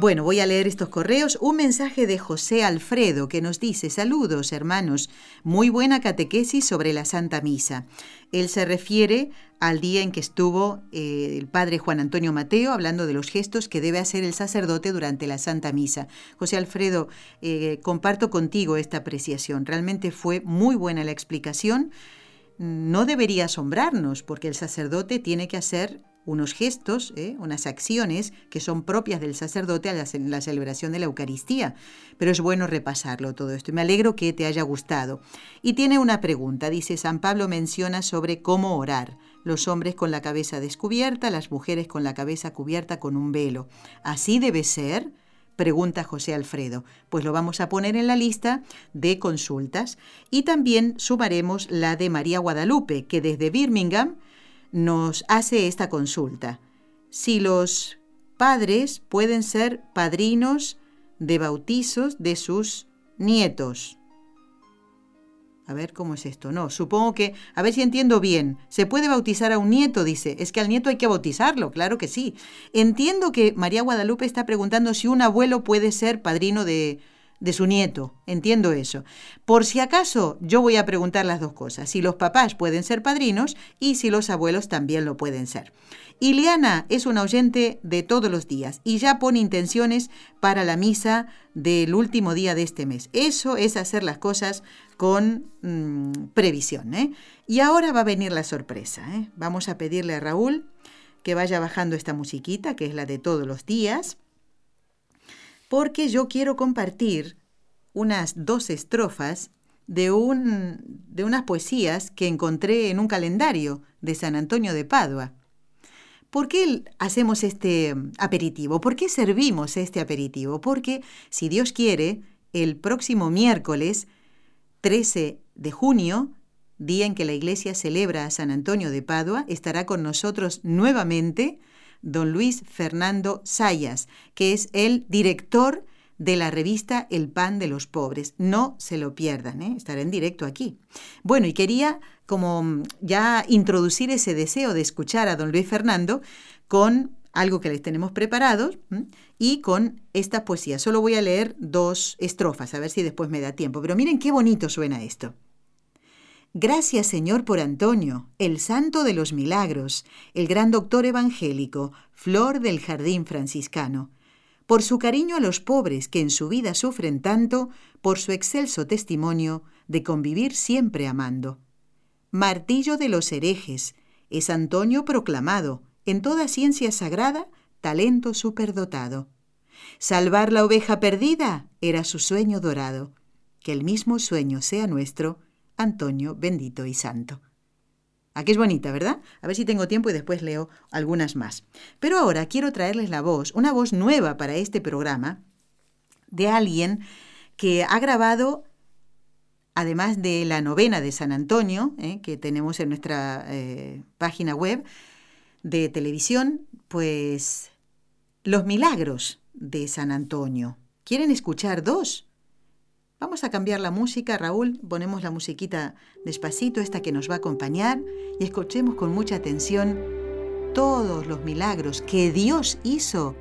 Bueno, voy a leer estos correos. Un mensaje de José Alfredo que nos dice, saludos hermanos, muy buena catequesis sobre la Santa Misa. Él se refiere al día en que estuvo eh, el padre Juan Antonio Mateo hablando de los gestos que debe hacer el sacerdote durante la Santa Misa. José Alfredo, eh, comparto contigo esta apreciación. Realmente fue muy buena la explicación. No debería asombrarnos porque el sacerdote tiene que hacer unos gestos, ¿eh? unas acciones que son propias del sacerdote la, la, celebración de la Eucaristía. Pero es bueno repasarlo todo esto y me alegro que te haya gustado. Y tiene una pregunta, dice, San Pablo menciona sobre cómo orar, los hombres con la cabeza descubierta, las mujeres con la cabeza cubierta con un velo. ¿Así debe ser? Pregunta José Alfredo. Pues lo vamos a poner en la lista de consultas. Y también sumaremos la de María Guadalupe, que desde Birmingham nos hace esta consulta. Si los padres pueden ser padrinos de bautizos de sus nietos. A ver cómo es esto. No, supongo que, a ver si entiendo bien. ¿Se puede bautizar a un nieto? Dice. Es que al nieto hay que bautizarlo, claro que sí. Entiendo que María Guadalupe está preguntando si un abuelo puede ser padrino de, de su nieto. Entiendo eso. Por si acaso, yo voy a preguntar las dos cosas. Si los papás pueden ser padrinos y si los abuelos también lo pueden ser. Iliana es una oyente de todos los días y ya pone intenciones para la misa del último día de este mes. Eso es hacer las cosas con mm, previsión. ¿eh? Y ahora va a venir la sorpresa. ¿eh? Vamos a pedirle a Raúl que vaya bajando esta musiquita, que es la de todos los días, porque yo quiero compartir unas dos estrofas de, un, de unas poesías que encontré en un calendario de San Antonio de Padua. ¿Por qué hacemos este aperitivo? ¿Por qué servimos este aperitivo? Porque, si Dios quiere, el próximo miércoles 13 de junio, día en que la iglesia celebra a San Antonio de Padua, estará con nosotros nuevamente don Luis Fernando Sayas, que es el director de la revista El Pan de los Pobres. No se lo pierdan, ¿eh? estará en directo aquí. Bueno, y quería como mm, ya introducir ese deseo de escuchar a don Luis Fernando con algo que les tenemos preparado y con esta poesía. Solo voy a leer dos estrofas, a ver si después me da tiempo. Pero miren qué bonito suena esto. Gracias Señor por Antonio, el santo de los milagros, el gran doctor evangélico, flor del jardín franciscano por su cariño a los pobres que en su vida sufren tanto, por su excelso testimonio de convivir siempre amando. Martillo de los herejes, es Antonio proclamado, en toda ciencia sagrada, talento superdotado. Salvar la oveja perdida era su sueño dorado. Que el mismo sueño sea nuestro, Antonio bendito y santo. Aquí es bonita, ¿verdad? A ver si tengo tiempo y después leo algunas más. Pero ahora quiero traerles la voz, una voz nueva para este programa, de alguien que ha grabado, además de la novena de San Antonio, ¿eh? que tenemos en nuestra eh, página web de televisión, pues los milagros de San Antonio. ¿Quieren escuchar dos? Vamos a cambiar la música, Raúl, ponemos la musiquita despacito, esta que nos va a acompañar, y escuchemos con mucha atención todos los milagros que Dios hizo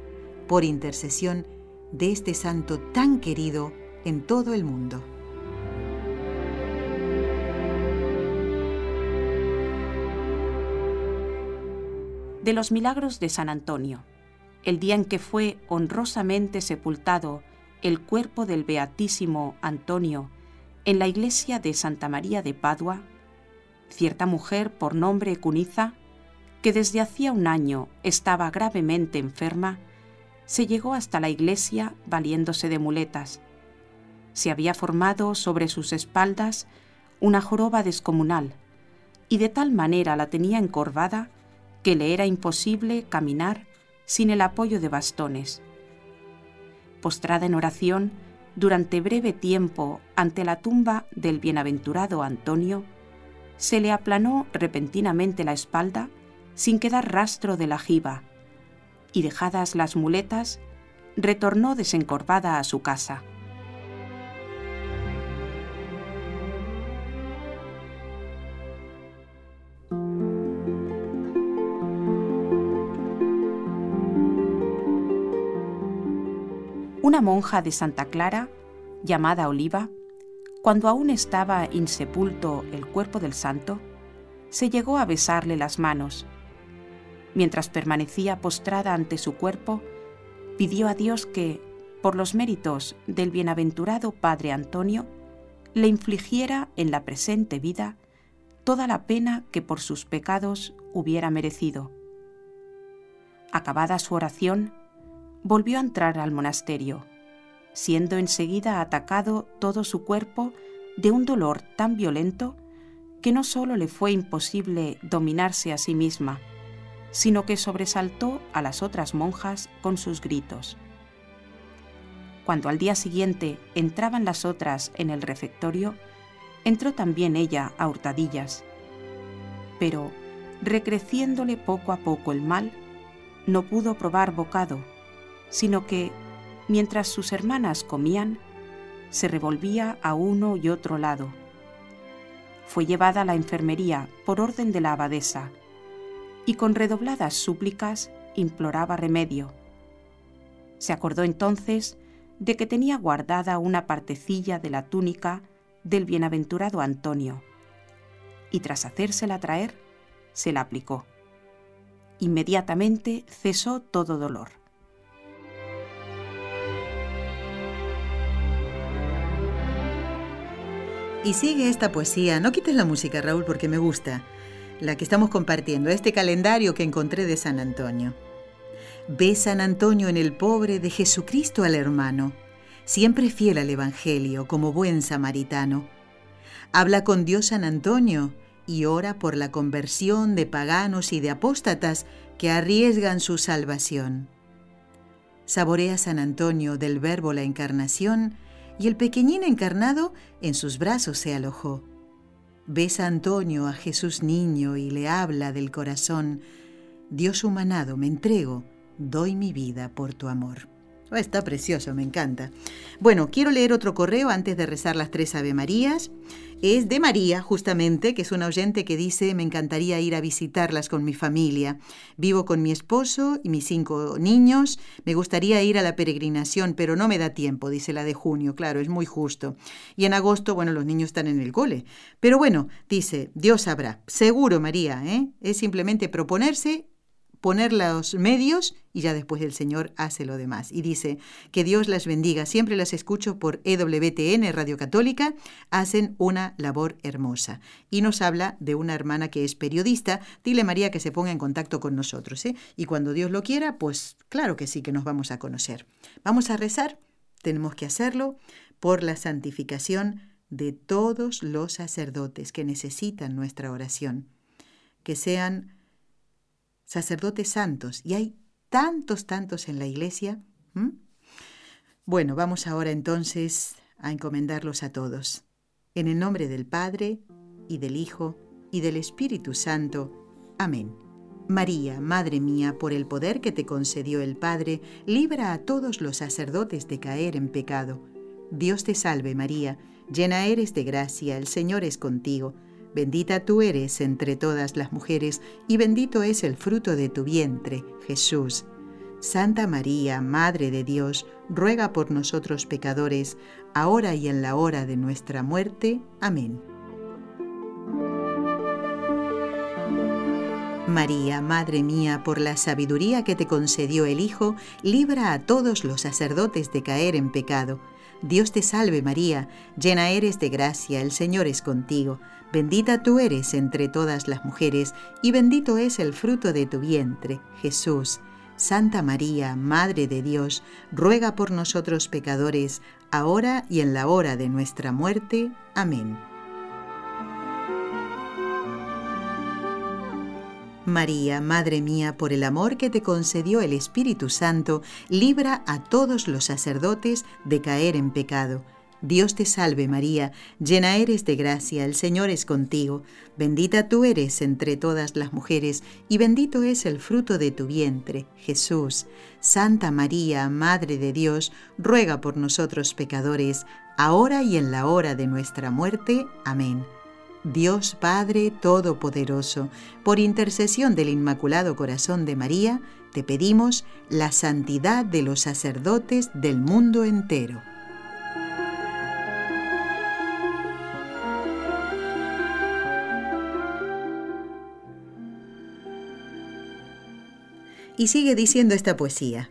por intercesión de este santo tan querido en todo el mundo. De los milagros de San Antonio, el día en que fue honrosamente sepultado el cuerpo del Beatísimo Antonio en la iglesia de Santa María de Padua, cierta mujer por nombre Cuniza, que desde hacía un año estaba gravemente enferma, se llegó hasta la iglesia valiéndose de muletas. Se había formado sobre sus espaldas una joroba descomunal, y de tal manera la tenía encorvada que le era imposible caminar sin el apoyo de bastones postrada en oración durante breve tiempo ante la tumba del bienaventurado Antonio, se le aplanó repentinamente la espalda sin quedar rastro de la jiba, y dejadas las muletas, retornó desencorvada a su casa. Una monja de Santa Clara, llamada Oliva, cuando aún estaba insepulto el cuerpo del santo, se llegó a besarle las manos. Mientras permanecía postrada ante su cuerpo, pidió a Dios que, por los méritos del bienaventurado Padre Antonio, le infligiera en la presente vida toda la pena que por sus pecados hubiera merecido. Acabada su oración, volvió a entrar al monasterio, siendo enseguida atacado todo su cuerpo de un dolor tan violento que no sólo le fue imposible dominarse a sí misma, sino que sobresaltó a las otras monjas con sus gritos. Cuando al día siguiente entraban las otras en el refectorio, entró también ella a hurtadillas. Pero, recreciéndole poco a poco el mal, no pudo probar bocado, sino que, mientras sus hermanas comían, se revolvía a uno y otro lado. Fue llevada a la enfermería por orden de la abadesa, y con redobladas súplicas imploraba remedio. Se acordó entonces de que tenía guardada una partecilla de la túnica del bienaventurado Antonio, y tras hacérsela traer, se la aplicó. Inmediatamente cesó todo dolor. Y sigue esta poesía. No quites la música, Raúl, porque me gusta. La que estamos compartiendo, este calendario que encontré de San Antonio. Ve San Antonio en el pobre de Jesucristo al hermano, siempre fiel al Evangelio, como buen samaritano. Habla con Dios San Antonio y ora por la conversión de paganos y de apóstatas que arriesgan su salvación. Saborea San Antonio del Verbo la Encarnación y el pequeñín encarnado en sus brazos se alojó. Besa Antonio a Jesús niño y le habla del corazón. Dios humanado, me entrego, doy mi vida por tu amor. Oh, está precioso, me encanta. Bueno, quiero leer otro correo antes de rezar las tres Ave Marías. Es de María, justamente, que es una oyente que dice, me encantaría ir a visitarlas con mi familia. Vivo con mi esposo y mis cinco niños. Me gustaría ir a la peregrinación, pero no me da tiempo, dice la de junio, claro, es muy justo. Y en agosto, bueno, los niños están en el cole. Pero bueno, dice, Dios sabrá. Seguro, María, ¿eh? Es simplemente proponerse poner los medios y ya después el Señor hace lo demás. Y dice, que Dios las bendiga. Siempre las escucho por EWTN, Radio Católica. Hacen una labor hermosa. Y nos habla de una hermana que es periodista. Dile María que se ponga en contacto con nosotros. ¿eh? Y cuando Dios lo quiera, pues claro que sí que nos vamos a conocer. Vamos a rezar. Tenemos que hacerlo por la santificación de todos los sacerdotes que necesitan nuestra oración. Que sean sacerdotes santos, y hay tantos, tantos en la iglesia. Bueno, vamos ahora entonces a encomendarlos a todos. En el nombre del Padre, y del Hijo, y del Espíritu Santo. Amén. María, Madre mía, por el poder que te concedió el Padre, libra a todos los sacerdotes de caer en pecado. Dios te salve María, llena eres de gracia, el Señor es contigo Bendita tú eres entre todas las mujeres, y bendito es el fruto de tu vientre, Jesús. Santa María, Madre de Dios, ruega por nosotros pecadores, ahora y en la hora de nuestra muerte. Amén. María, Madre mía, por la sabiduría que te concedió el Hijo, libra a todos los sacerdotes de caer en pecado. Dios te salve María, llena eres de gracia, el Señor es contigo. Bendita tú eres entre todas las mujeres, y bendito es el fruto de tu vientre, Jesús. Santa María, Madre de Dios, ruega por nosotros pecadores, ahora y en la hora de nuestra muerte. Amén. María, Madre mía, por el amor que te concedió el Espíritu Santo, libra a todos los sacerdotes de caer en pecado Dios te salve María, llena eres de gracia, el Señor es contigo, bendita tú eres entre todas las mujeres, y bendito es el fruto de tu vientre, Jesús. Santa María, Madre de Dios, ruega por nosotros pecadores, ahora y en la hora de nuestra muerte. Amén. Dios Padre Todopoderoso, por intercesión del Inmaculado Corazón de María, te pedimos la santidad de los sacerdotes del mundo entero. Y sigue diciendo esta poesía.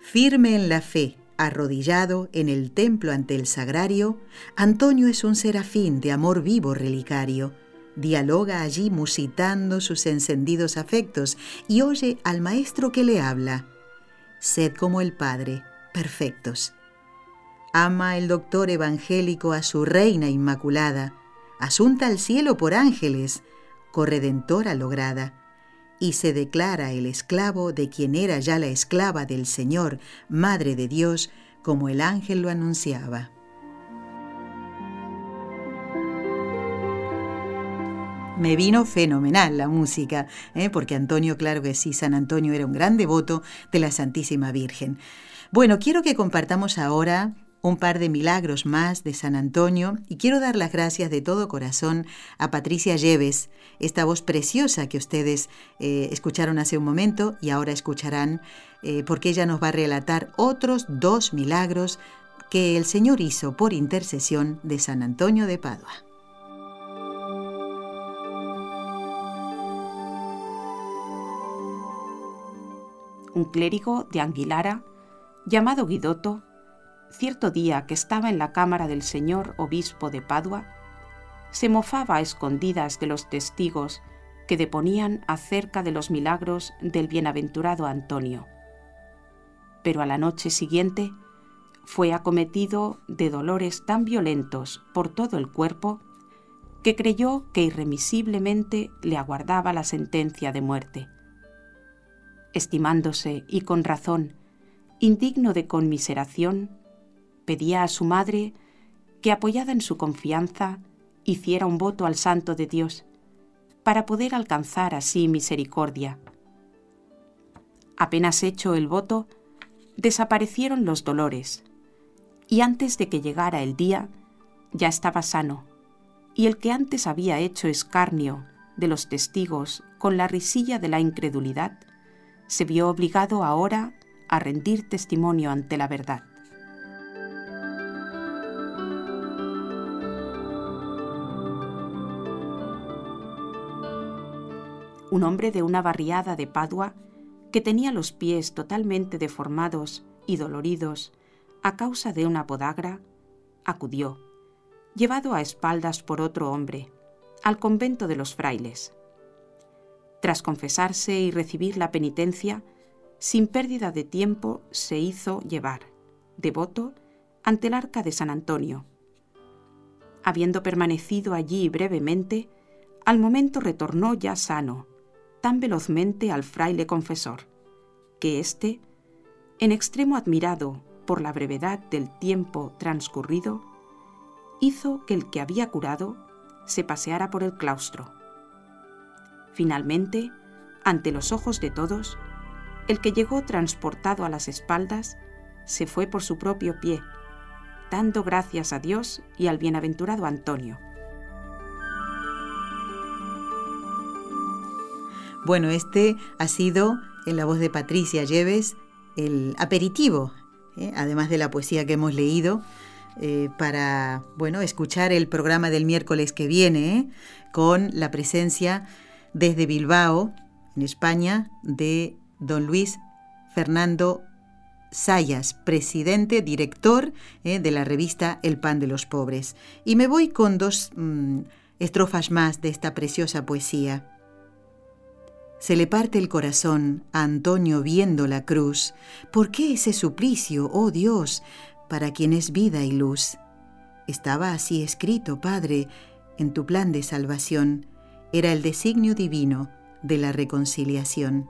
Firme en la fe, arrodillado en el templo ante el sagrario, Antonio es un serafín de amor vivo relicario. Dialoga allí musitando sus encendidos afectos y oye al maestro que le habla. Sed como el Padre, perfectos. Ama el doctor evangélico a su reina inmaculada, asunta al cielo por ángeles, corredentora lograda y se declara el esclavo de quien era ya la esclava del Señor, Madre de Dios, como el ángel lo anunciaba. Me vino fenomenal la música, ¿eh? porque Antonio, claro que sí, San Antonio era un gran devoto de la Santísima Virgen. Bueno, quiero que compartamos ahora un par de milagros más de San Antonio y quiero dar las gracias de todo corazón a Patricia Lleves, esta voz preciosa que ustedes eh, escucharon hace un momento y ahora escucharán, eh, porque ella nos va a relatar otros dos milagros que el Señor hizo por intercesión de San Antonio de Padua. Un clérigo de Anguilara, llamado Guidoto, cierto día que estaba en la cámara del señor obispo de Padua, se mofaba a escondidas de los testigos que deponían acerca de los milagros del bienaventurado Antonio. Pero a la noche siguiente fue acometido de dolores tan violentos por todo el cuerpo que creyó que irremisiblemente le aguardaba la sentencia de muerte. Estimándose, y con razón, indigno de conmiseración, pedía a su madre que, apoyada en su confianza, hiciera un voto al Santo de Dios, para poder alcanzar así misericordia. Apenas hecho el voto, desaparecieron los dolores, y antes de que llegara el día, ya estaba sano, y el que antes había hecho escarnio de los testigos con la risilla de la incredulidad, se vio obligado ahora a rendir testimonio ante la verdad. Un hombre de una barriada de Padua que tenía los pies totalmente deformados y doloridos a causa de una podagra, acudió, llevado a espaldas por otro hombre, al convento de los frailes. Tras confesarse y recibir la penitencia, sin pérdida de tiempo se hizo llevar, devoto, ante el arca de San Antonio. Habiendo permanecido allí brevemente, al momento retornó ya sano, tan velozmente al fraile confesor, que éste, en extremo admirado por la brevedad del tiempo transcurrido, hizo que el que había curado se paseara por el claustro. Finalmente, ante los ojos de todos, el que llegó transportado a las espaldas se fue por su propio pie, dando gracias a Dios y al bienaventurado Antonio Bueno, este ha sido, en la voz de Patricia Lleves, el aperitivo, ¿eh? además de la poesía que hemos leído, eh, para bueno, escuchar el programa del miércoles que viene, ¿eh? con la presencia desde Bilbao, en España, de don Luis Fernando Sayas, presidente, director de la revista El Pan de los Pobres. Y me voy con dos mm, estrofas más de esta preciosa poesía. Se le parte el corazón a Antonio viendo la cruz. ¿Por qué ese suplicio, oh Dios, para quien es vida y luz? Estaba así escrito, Padre, en tu plan de salvación. Era el designio divino de la reconciliación.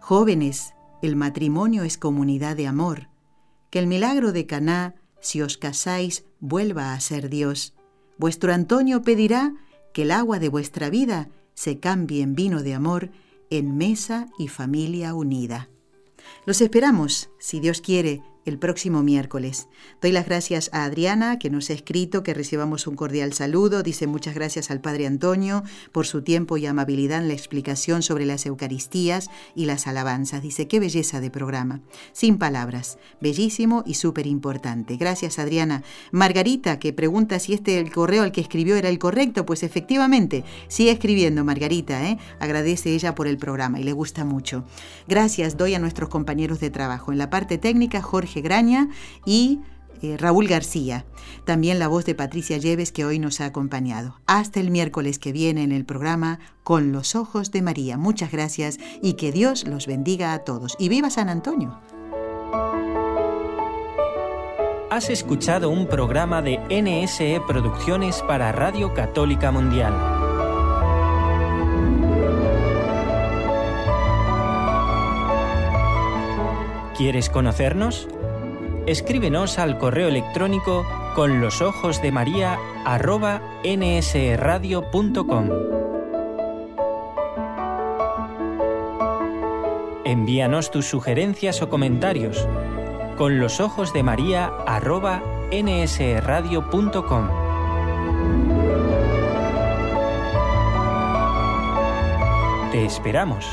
Jóvenes, el matrimonio es comunidad de amor. Que el milagro de Caná, si os casáis, vuelva a ser Dios. Vuestro Antonio pedirá que el agua de vuestra vida se cambie en vino de amor, en mesa y familia unida. Los esperamos, si Dios quiere, el próximo miércoles. Doy las gracias a Adriana, que nos ha escrito, que recibamos un cordial saludo. Dice muchas gracias al Padre Antonio por su tiempo y amabilidad en la explicación sobre las Eucaristías y las alabanzas. Dice, qué belleza de programa. Sin palabras, bellísimo y súper importante. Gracias, Adriana. Margarita, que pregunta si este el correo al que escribió era el correcto. Pues efectivamente, sigue escribiendo, Margarita. ¿eh? Agradece ella por el programa y le gusta mucho. Gracias doy a nuestros compañeros de trabajo. En la parte técnica, Graña y eh, Raúl García. También la voz de Patricia Lleves que hoy nos ha acompañado. Hasta el miércoles que viene en el programa Con los Ojos de María. Muchas gracias y que Dios los bendiga a todos. Y viva San Antonio. Has escuchado un programa de NSE Producciones para Radio Católica Mundial. ¿Quieres conocernos? Escríbenos al correo electrónico con los ojos de María arroba nsradio.com. Envíanos tus sugerencias o comentarios con los ojos de María arroba nsradio.com. Te esperamos.